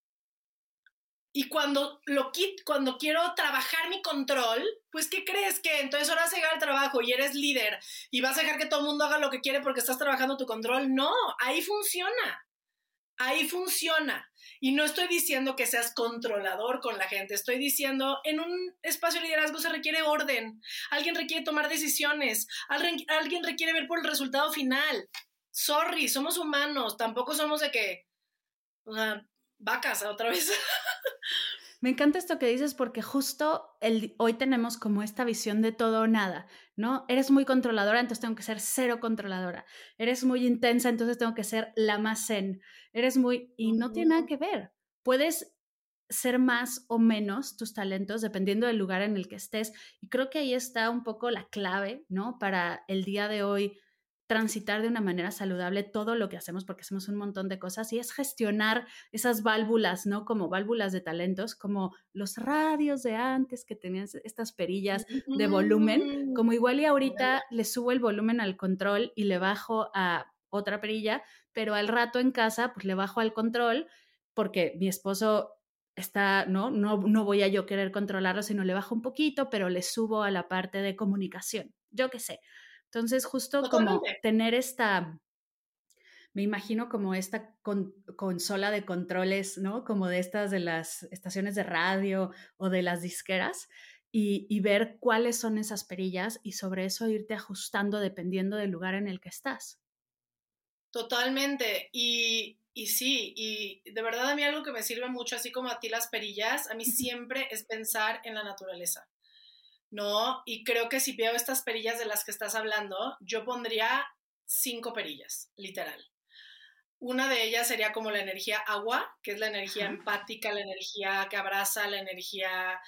Y cuando lo cuando quiero trabajar mi control, pues ¿qué crees que entonces ahora vas a llegar al trabajo y eres líder y vas a dejar que todo el mundo haga lo que quiere porque estás trabajando tu control? No, ahí funciona. Ahí funciona. Y no estoy diciendo que seas controlador con la gente, estoy diciendo, en un espacio de liderazgo se requiere orden, alguien requiere tomar decisiones, alguien, alguien requiere ver por el resultado final. Sorry, somos humanos, tampoco somos de que, o sea, vacas otra vez. Me encanta esto que dices porque justo el, hoy tenemos como esta visión de todo o nada, ¿no? Eres muy controladora, entonces tengo que ser cero controladora. Eres muy intensa, entonces tengo que ser la más zen. Eres muy... Y no tiene nada que ver. Puedes ser más o menos tus talentos dependiendo del lugar en el que estés. Y creo que ahí está un poco la clave, ¿no? Para el día de hoy transitar de una manera saludable todo lo que hacemos, porque hacemos un montón de cosas, y es gestionar esas válvulas, ¿no? Como válvulas de talentos, como los radios de antes que tenían estas perillas de volumen, como igual y ahorita le subo el volumen al control y le bajo a otra perilla, pero al rato en casa, pues le bajo al control porque mi esposo está, ¿no? No, no voy a yo querer controlarlo, sino le bajo un poquito, pero le subo a la parte de comunicación, yo qué sé. Entonces, justo como tener esta, me imagino como esta consola de controles, ¿no? Como de estas de las estaciones de radio o de las disqueras y, y, ver cuáles son esas perillas y sobre eso irte ajustando dependiendo del lugar en el que estás. Totalmente. Y, y sí, y de verdad a mí algo que me sirve mucho, así como a ti las perillas, a mí siempre es pensar en la naturaleza. ¿No? Y creo que si veo estas perillas de las que estás hablando, yo pondría cinco perillas, literal. Una de ellas sería como la energía agua, que es la energía empática, la energía que abraza, la energía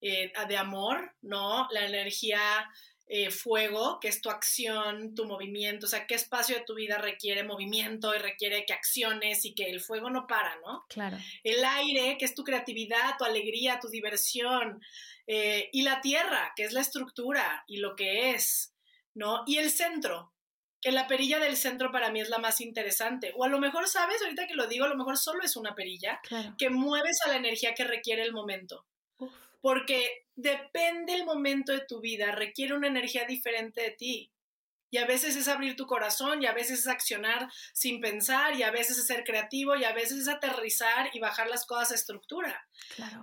eh, de amor, ¿no? La energía eh, fuego, que es tu acción, tu movimiento, o sea, qué espacio de tu vida requiere movimiento y requiere que acciones y que el fuego no para, ¿no? Claro. El aire, que es tu creatividad, tu alegría, tu diversión, eh, y la tierra, que es la estructura y lo que es, ¿no? Y el centro, que la perilla del centro para mí es la más interesante. O a lo mejor, ¿sabes? Ahorita que lo digo, a lo mejor solo es una perilla que mueves a la energía que requiere el momento. Porque depende el momento de tu vida, requiere una energía diferente de ti. Y a veces es abrir tu corazón, y a veces es accionar sin pensar, y a veces es ser creativo, y a veces es aterrizar y bajar las cosas a estructura.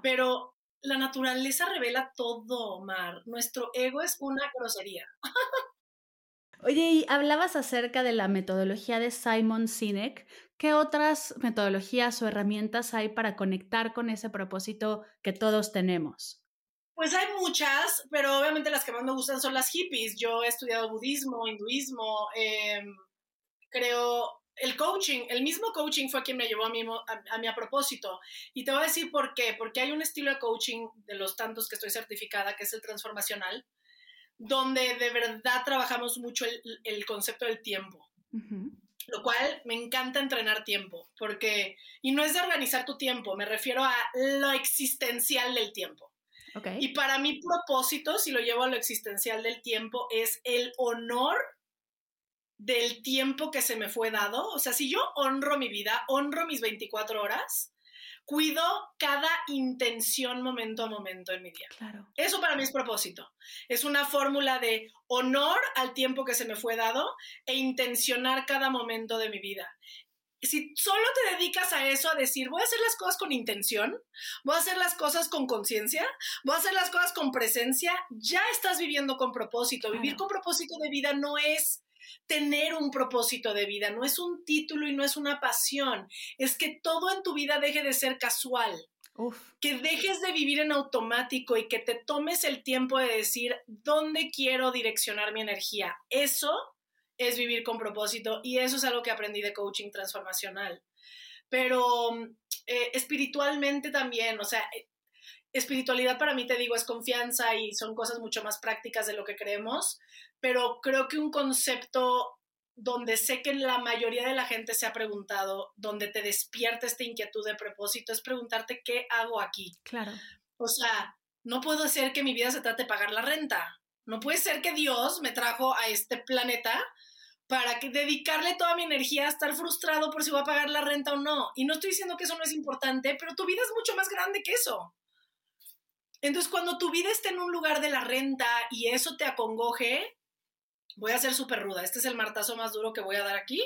Pero la naturaleza revela todo, Mar. Nuestro ego es una grosería. Oye, y hablabas acerca de la metodología de Simon Sinek. ¿Qué otras metodologías o herramientas hay para conectar con ese propósito que todos tenemos? Pues hay muchas, pero obviamente las que más me gustan son las hippies. Yo he estudiado budismo, hinduismo, em, creo el coaching, el mismo coaching fue quien me llevó a mí a, a, a, propósito. Y te voy a decir por qué. Porque hay un estilo de coaching de los tantos que estoy certificada, que es el transformacional, donde de verdad trabajamos mucho el, el concepto del tiempo. Lo cual me encanta entrenar tiempo, porque, y no es de organizar tu tiempo, me refiero a lo existencial del tiempo. Okay. Y para mi propósito, si lo llevo a lo existencial del tiempo, es el honor del tiempo que se me fue dado. O sea, si yo honro mi vida, honro mis 24 horas, cuido cada intención momento a momento en mi día. Claro. Eso para mí es propósito. Es una fórmula de honor al tiempo que se me fue dado e intencionar cada momento de mi vida. Si solo te dedicas a eso, a decir, voy a hacer las cosas con intención, voy a hacer las cosas con conciencia, voy a hacer las cosas con presencia, ya estás viviendo con propósito. Vivir con propósito de vida no es tener un propósito de vida, no es un título y no es una pasión, es que todo en tu vida deje de ser casual. Uf. Que dejes de vivir en automático y que te tomes el tiempo de decir dónde quiero direccionar mi energía. Eso es vivir con propósito y eso es algo que aprendí de coaching transformacional. Pero eh, espiritualmente también, o sea, espiritualidad para mí, te digo, es confianza y son cosas mucho más prácticas de lo que creemos, pero creo que un concepto donde sé que la mayoría de la gente se ha preguntado, donde te despierta esta inquietud de propósito, es preguntarte qué hago aquí. Claro. O sea, no puedo ser que mi vida se trate de pagar la renta. No puede ser que Dios me trajo a este planeta para que dedicarle toda mi energía a estar frustrado por si voy a pagar la renta o no. Y no estoy diciendo que eso no es importante, pero tu vida es mucho más grande que eso. Entonces, cuando tu vida esté en un lugar de la renta y eso te acongoje, voy a ser súper ruda, este es el martazo más duro que voy a dar aquí,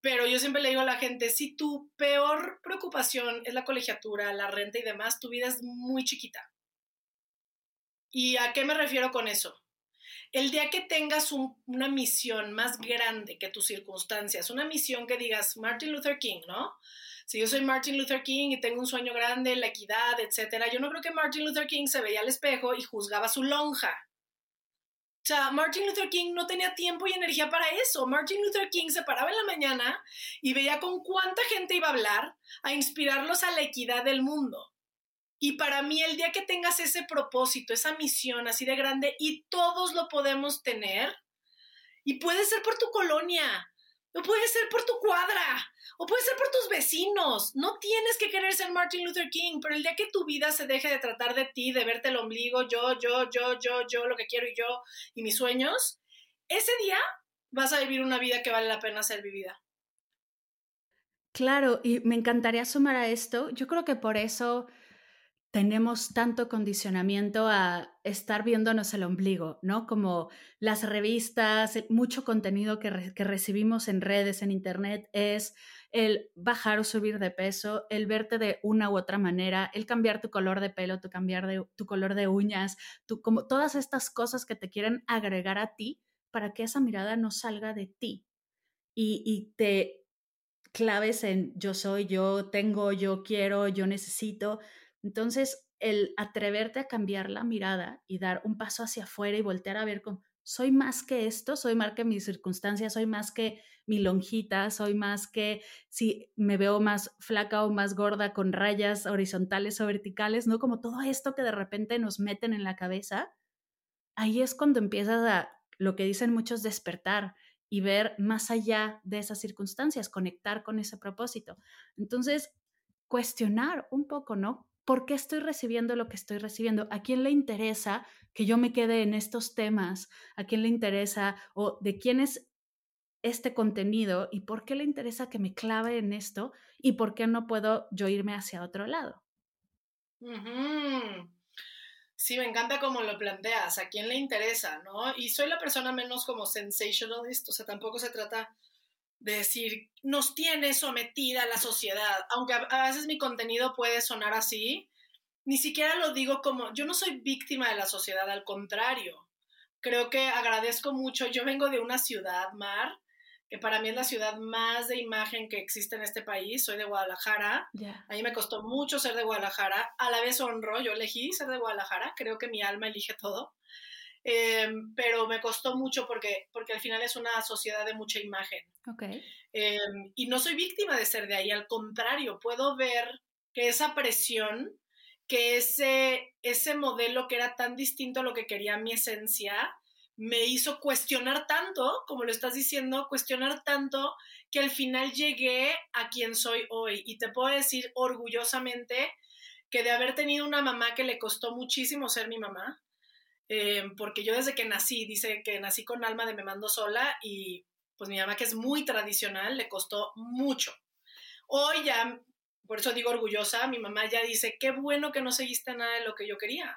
pero yo siempre le digo a la gente, si tu peor preocupación es la colegiatura, la renta y demás, tu vida es muy chiquita. ¿Y a qué me refiero con eso? El día que tengas un, una misión más grande que tus circunstancias, una misión que digas Martin Luther King, ¿no? Si yo soy Martin Luther King y tengo un sueño grande, la equidad, etcétera, yo no creo que Martin Luther King se veía al espejo y juzgaba su lonja. O sea, Martin Luther King no tenía tiempo y energía para eso. Martin Luther King se paraba en la mañana y veía con cuánta gente iba a hablar a inspirarlos a la equidad del mundo. Y para mí, el día que tengas ese propósito, esa misión así de grande, y todos lo podemos tener, y puede ser por tu colonia, o puede ser por tu cuadra, o puede ser por tus vecinos. No tienes que querer ser Martin Luther King, pero el día que tu vida se deje de tratar de ti, de verte el ombligo, yo, yo, yo, yo, yo, lo que quiero y yo, y mis sueños, ese día vas a vivir una vida que vale la pena ser vivida. Claro, y me encantaría sumar a esto. Yo creo que por eso tenemos tanto condicionamiento a estar viéndonos el ombligo, ¿no? Como las revistas, mucho contenido que, recibimos en redes, en internet, es el bajar o subir de peso, el verte de una u otra manera, el cambiar tu color de pelo, tu cambiar de, tu color de uñas, como todas estas cosas que te quieren agregar a ti para que esa mirada no salga de ti y, y te claves en yo soy, yo tengo, yo quiero, yo necesito entonces, el atreverte a cambiar la mirada y dar un paso hacia afuera y voltear a ver con, soy más que esto, soy más que mis circunstancias, soy más que mi lonjita, soy más que si me veo más flaca o más gorda con rayas horizontales o verticales, ¿no? Como todo esto que de repente nos meten en la cabeza, ahí es cuando empiezas a, lo que dicen muchos, despertar y ver más allá de esas circunstancias, conectar con ese propósito. Entonces, cuestionar un poco, ¿no? ¿Por qué estoy recibiendo lo que estoy recibiendo? ¿A quién le interesa que yo me quede en estos temas? ¿A quién le interesa o de quién es este contenido y por qué le interesa que me clave en esto y por qué no puedo yo irme hacia otro lado? Sí, me encanta cómo lo planteas, a quién le interesa, ¿no? Y soy la persona menos como sensationalist, o sea, tampoco se trata de decir, nos tiene sometida la sociedad, aunque a, veces mi contenido puede sonar así, ni siquiera lo digo como, yo no soy víctima de la sociedad, al contrario, creo que agradezco mucho, yo vengo de una ciudad, Mar, que para mí es la ciudad más de imagen que existe en este país, soy de Guadalajara, a mí me costó mucho ser de Guadalajara, a la vez honro, yo elegí ser de Guadalajara, creo que mi alma elige todo, Em, pero me costó mucho porque, porque al final es una sociedad de mucha imagen. Okay. Em, y no soy víctima de ser de ahí, al contrario, puedo ver que esa presión, que ese, ese modelo que era tan distinto a lo que quería mi esencia, me hizo cuestionar tanto, como lo estás diciendo, cuestionar tanto que al final llegué a quien soy hoy. Y te puedo decir orgullosamente que de haber tenido una mamá que le costó muchísimo ser mi mamá, eh, porque yo desde que nací, dice que nací con alma de me mando sola y pues mi mamá que es muy tradicional le costó mucho. Hoy ya, por eso digo orgullosa, mi mamá ya dice, qué bueno que no seguiste nada de lo que yo quería.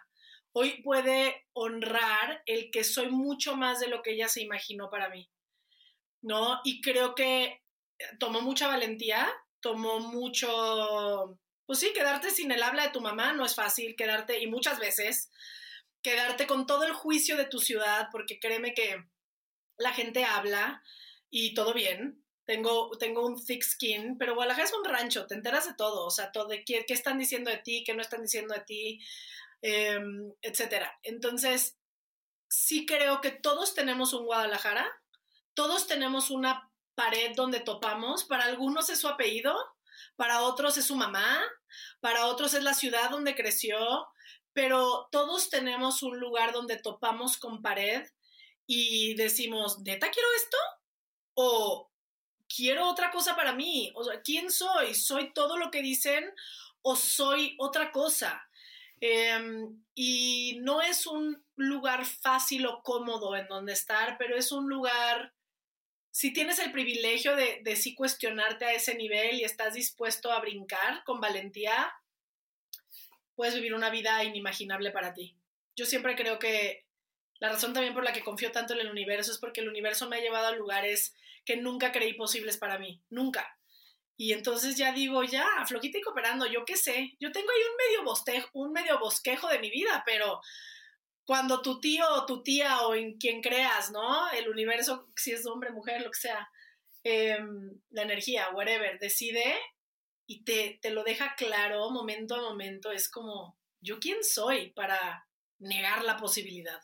Hoy puede honrar el que soy mucho más de lo que ella se imaginó para mí, ¿no? Y creo que tomó mucha valentía, tomó mucho, pues sí, quedarte sin el habla de tu mamá no es fácil, quedarte, y muchas veces, quedarte con todo el juicio de tu ciudad, porque créeme que la gente habla y todo bien. Tengo, tengo un thick skin, pero Guadalajara es un rancho, te enteras de todo, o sea, todo de qué, qué están diciendo de ti, qué no están diciendo de ti, eh, etcétera. Entonces, sí creo que todos tenemos un Guadalajara, todos tenemos una pared donde topamos, para algunos es su apellido, para otros es su mamá, para otros es la ciudad donde creció, pero todos tenemos un lugar donde topamos con pared y decimos, ¿neta quiero esto? ¿O quiero otra cosa para mí? O sea, ¿quién soy? ¿Soy todo lo que dicen o soy otra cosa? Em, y no es un lugar fácil o cómodo en donde estar, pero es un lugar, si tienes el privilegio de, de sí cuestionarte a ese nivel y estás dispuesto a brincar con valentía, puedes vivir una vida inimaginable para ti. Yo siempre creo que la razón también por la que confío tanto en el universo es porque el universo me ha llevado a lugares que nunca creí posibles para mí, nunca. Y entonces ya digo, ya, flojita y cooperando, yo qué sé, yo tengo ahí un medio, bostejo, un medio bosquejo de mi vida, pero cuando tu tío o tu tía o en quien creas, ¿no? El universo, si es hombre, mujer, lo que sea, em, la energía, whatever, decide, y te, te lo deja claro momento a momento, es como, ¿yo quién soy para negar la posibilidad?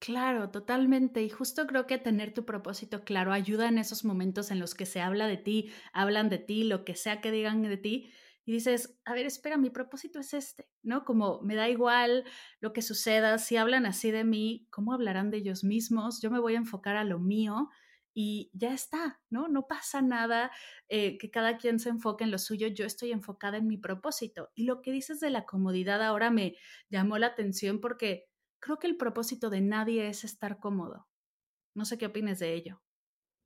Claro, totalmente. Y justo creo que tener tu propósito claro ayuda en esos momentos en los que se habla de ti, hablan de ti, lo que sea que digan de ti. y dices, a ver, espera, mi propósito es este, ¿no? Como me da igual lo que suceda, si hablan así de mí, ¿cómo hablarán de ellos mismos? Yo me voy a enfocar a lo mío y ya está, ¿no? No pasa nada eh, que cada quien se enfoque en lo suyo, yo estoy enfocada en mi propósito. Y lo que dices de la comodidad ahora me llamó la atención porque creo que el propósito de nadie es estar cómodo. No sé qué opines de ello.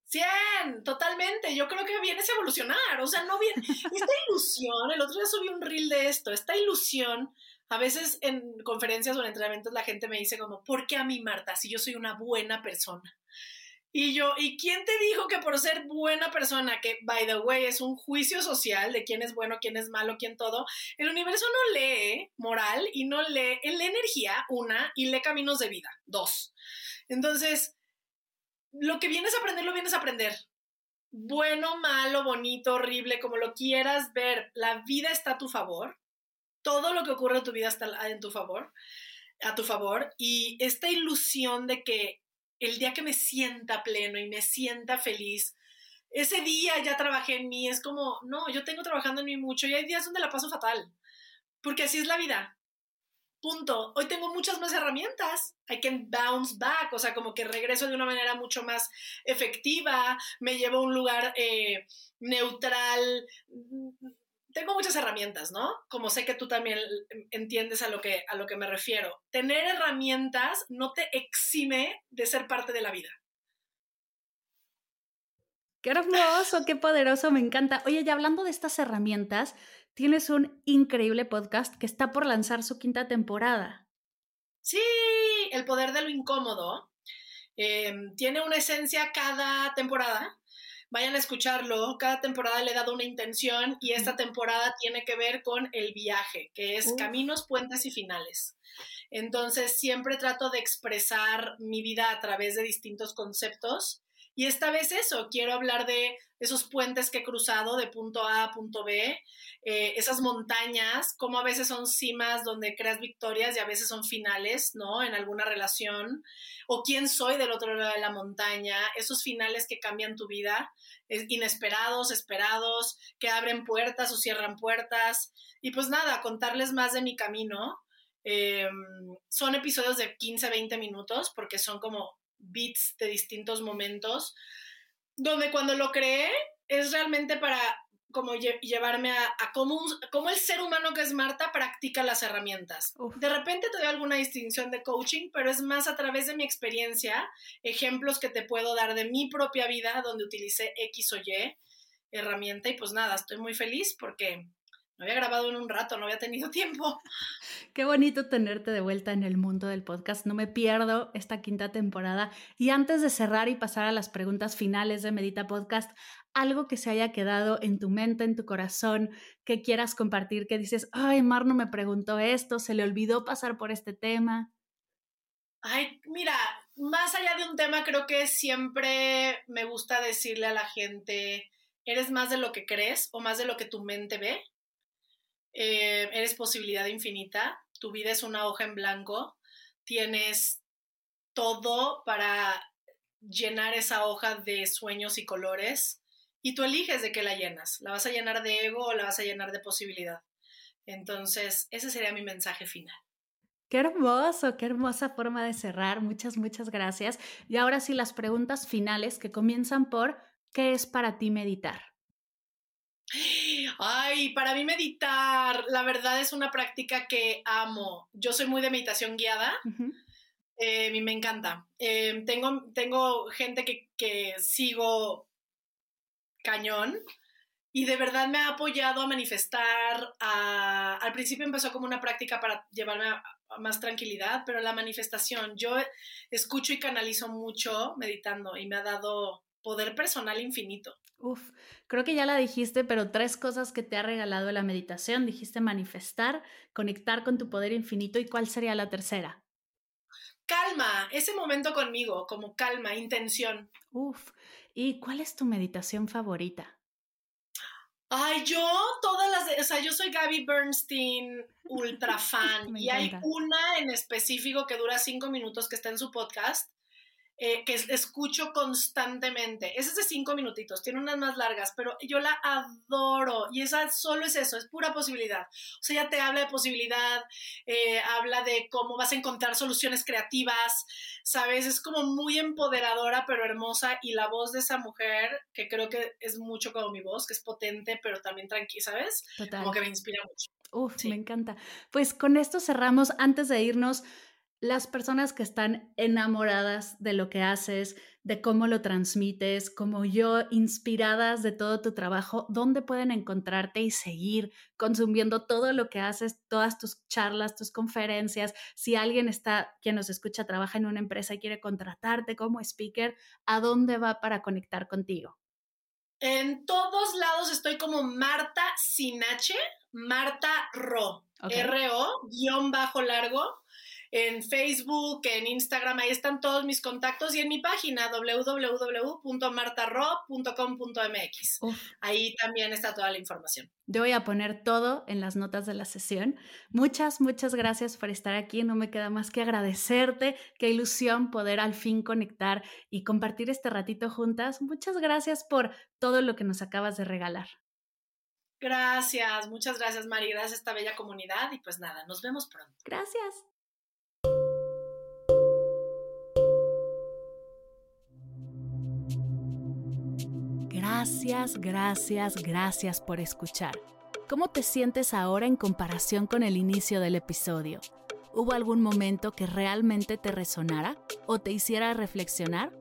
100, totalmente. Yo creo que vienes a evolucionar. O sea, no viene. Esta ilusión, el otro día subí un reel de esto, esta ilusión. A veces en conferencias o en entrenamientos la gente me dice como, ¿por qué a mí, Marta, si yo soy una buena persona? Y yo, ¿y quién te dijo que por ser buena persona, que by the way es un juicio social de quién es bueno, quién es malo, quién todo, el universo no lee moral y no lee, él lee energía, una, y lee caminos de vida, dos. Entonces, lo que vienes a aprender, lo vienes a aprender. Bueno, malo, bonito, horrible, como lo quieras ver, la vida está a tu favor. Todo lo que ocurre en tu vida está en tu favor, a tu favor. Y esta ilusión de que el día que me sienta pleno y me sienta feliz, ese día ya trabajé en mí, es como, no, yo tengo trabajando en mí mucho y hay días donde la paso fatal, porque así es la vida punto. Hoy tengo muchas más herramientas. I can bounce back, o sea, como que regreso de una manera mucho más efectiva, me llevo a un lugar eh, neutral. Tengo muchas herramientas, ¿no? Como sé que tú también entiendes a lo que, a lo que me refiero. Tener herramientas no te exime de ser parte de la vida. Qué hermoso, qué poderoso, me encanta. Oye, ya hablando de estas herramientas, tienes un increíble podcast que está por lanzar su quinta temporada. Sí, El Poder de lo Incómodo. Em, tiene una esencia cada temporada. Vayan a escucharlo. Cada temporada le he dado una intención y esta temporada tiene que ver con el viaje, que es caminos, puentes y finales. Entonces, siempre trato de expresar mi vida a través de distintos conceptos y esta vez eso, quiero hablar de esos puentes que he cruzado de punto A a punto B, eh, esas montañas, como a veces son cimas donde creas victorias y a veces son finales, ¿no? En alguna relación, o quién soy del otro lado de la montaña, esos finales que cambian tu vida, inesperados, esperados, que abren puertas o cierran puertas. Y pues nada, contarles más de mi camino. Em, son episodios de 15, 20 minutos porque son como beats de distintos momentos, donde cuando lo creé es realmente para como llevarme a, cómo, el ser humano que es Marta practica las herramientas. De repente te doy alguna distinción de coaching, pero es más a través de mi experiencia, ejemplos que te puedo dar de mi propia vida donde utilicé X o Y herramienta y pues nada, estoy muy feliz porque no había grabado en un rato, no había tenido tiempo. Qué bonito tenerte de vuelta en el mundo del podcast. No me pierdo esta quinta temporada. Y antes de cerrar y pasar a las preguntas finales de Medita Podcast, algo que se haya quedado en tu mente, en tu corazón, que quieras compartir, que dices, ay, Mar no me preguntó esto, se le olvidó pasar por este tema. Ay, mira, más allá de un tema, creo que siempre me gusta decirle a la gente, eres más de lo que crees o más de lo que tu mente ve. Eh, eres posibilidad infinita, tu vida es una hoja en blanco, tienes todo para llenar esa hoja de sueños y colores y tú eliges de qué la llenas. ¿La vas a llenar de ego o la vas a llenar de posibilidad? Entonces, ese sería mi mensaje final. Qué hermoso, qué hermosa forma de cerrar. Muchas, muchas gracias. Y ahora sí, las preguntas finales que comienzan por, ¿qué es para ti meditar? Ay, para mí meditar, la verdad es una práctica que amo. Yo soy muy de meditación guiada. Eh, a mí me encanta. Em, tengo, tengo gente que, que sigo cañón y de verdad me ha apoyado a manifestar. al principio empezó como una práctica para llevarme a, más tranquilidad, pero la manifestación, yo escucho y canalizo mucho meditando y me ha dado poder personal infinito. Uf, creo que ya la dijiste, pero tres cosas que te ha regalado la meditación. Dijiste manifestar, conectar con tu poder infinito y cuál sería la tercera. Calma, ese momento conmigo, como calma, intención. Uf, ¿y cuál es tu meditación favorita? Ay, yo todas las, o sea, yo soy Gaby Bernstein, ultra fan, y hay una en específico que dura cinco minutos que está en su podcast, eh, que escucho constantemente. Esa es de cinco minutitos, tiene unas más largas, pero yo la adoro y esa solo es eso, es pura posibilidad. O sea, ella te habla de posibilidad, eh, habla de cómo vas a encontrar soluciones creativas, ¿sabes? Es como muy empoderadora, pero hermosa y la voz de esa mujer, que creo que es mucho como mi voz, que es potente, pero también tranquila, ¿sabes? Como que me inspira mucho. Uf, me encanta. Pues con esto cerramos. Antes de irnos, las personas que están enamoradas de lo que haces, de cómo lo transmites, como yo, inspiradas de todo tu trabajo, ¿dónde pueden encontrarte y seguir consumiendo todo lo que haces, todas tus charlas, tus conferencias? Si alguien está, quien nos escucha, trabaja en una empresa y quiere contratarte como speaker, ¿a dónde va para conectar contigo? En todos lados estoy como Marta Sinache, Marta Ro, R-O, guion bajo largo en Facebook, en Instagram, ahí están todos mis contactos y en mi página www.martarro.com.mx. Ahí también está toda la información. Yo voy a poner todo en las notas de la sesión. Muchas, muchas gracias por estar aquí. No me queda más que agradecerte. Qué ilusión poder al fin conectar y compartir este ratito juntas. Muchas gracias por todo lo que nos acabas de regalar. Gracias, muchas gracias Mari, gracias a esta bella comunidad y pues nada, nos vemos pronto. Gracias. Gracias, gracias, gracias por escuchar. ¿Cómo te sientes ahora en comparación con el inicio del episodio? ¿Hubo algún momento que realmente te resonara o te hiciera reflexionar?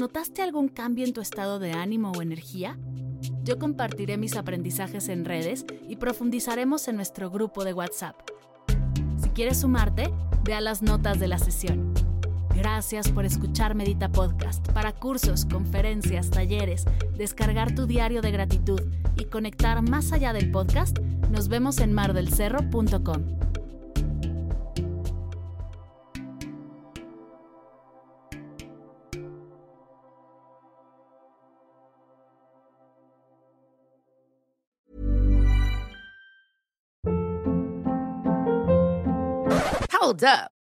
¿Notaste algún cambio en tu estado de ánimo o energía? Yo compartiré mis aprendizajes en redes y profundizaremos en nuestro grupo de WhatsApp. Si quieres sumarte, ve a las notas de la sesión. Gracias por escuchar Medita Podcast. Para cursos, conferencias, talleres, descargar tu diario de gratitud y conectar más allá del podcast, nos vemos en mardelcerro.com. Hold up.